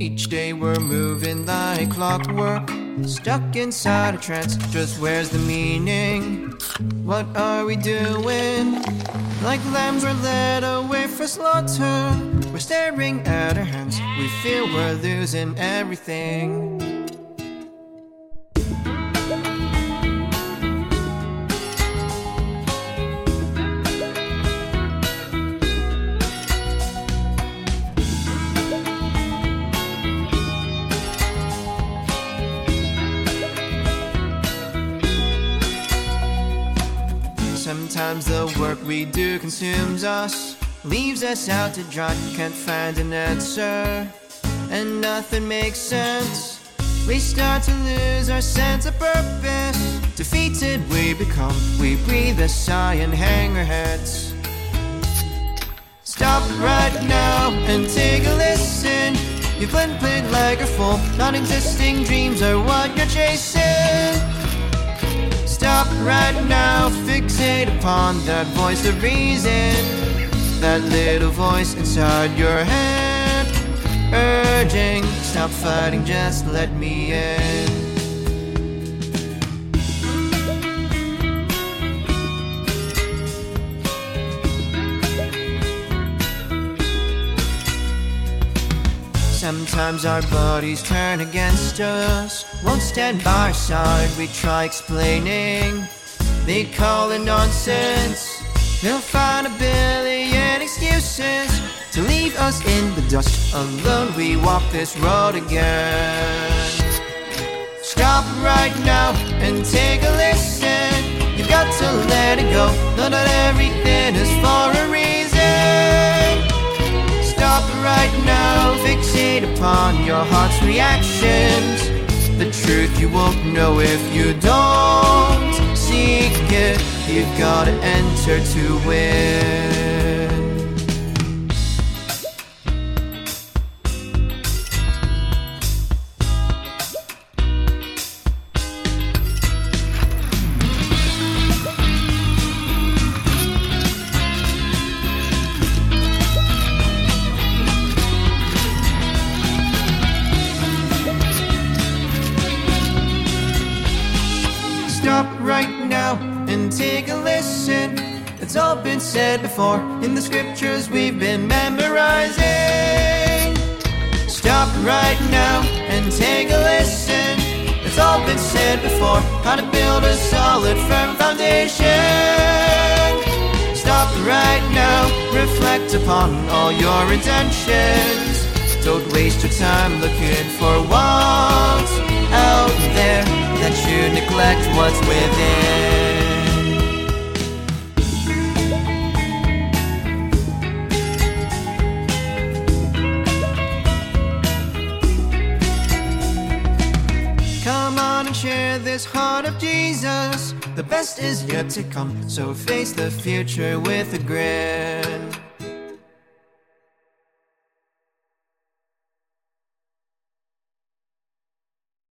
Each day we're moving like clockwork, stuck inside a trance. Just where's the meaning? What are we doing? Like lambs we're led away for slaughter. We're staring at our hands, we feel we're losing everything. Sometimes the work we do consumes us, leaves us out to dry, can't find an answer, and nothing makes sense. We start to lose our sense of purpose. Defeated we become, we breathe a sigh and hang our heads. Stop right now and take a listen. You've been played like a fool, non existing dreams are what you're chasing. Stop right now, fixate upon that voice of reason. That little voice inside your head, urging, stop fighting, just let me in. Sometimes our bodies turn against us, won't stand by our side. We try explaining, they call it nonsense. They'll find a billion excuses to leave us in the dust. Alone we walk this road again. Stop right now and take a listen. You've got to let it go. That everything is for a upon your heart's reactions. The truth you won't know if you don't seek it. You've gotta enter to win. Stop right now and take a listen. It's all been said before in the scriptures we've been memorizing. Stop right now and take a listen. It's all been said before how to build a solid, firm foundation. Stop right now, reflect upon all your intentions. Don't waste your time looking for what's out there you neglect what's within. Come on and share this heart of Jesus. The best is yet to come, so face the future with a grin.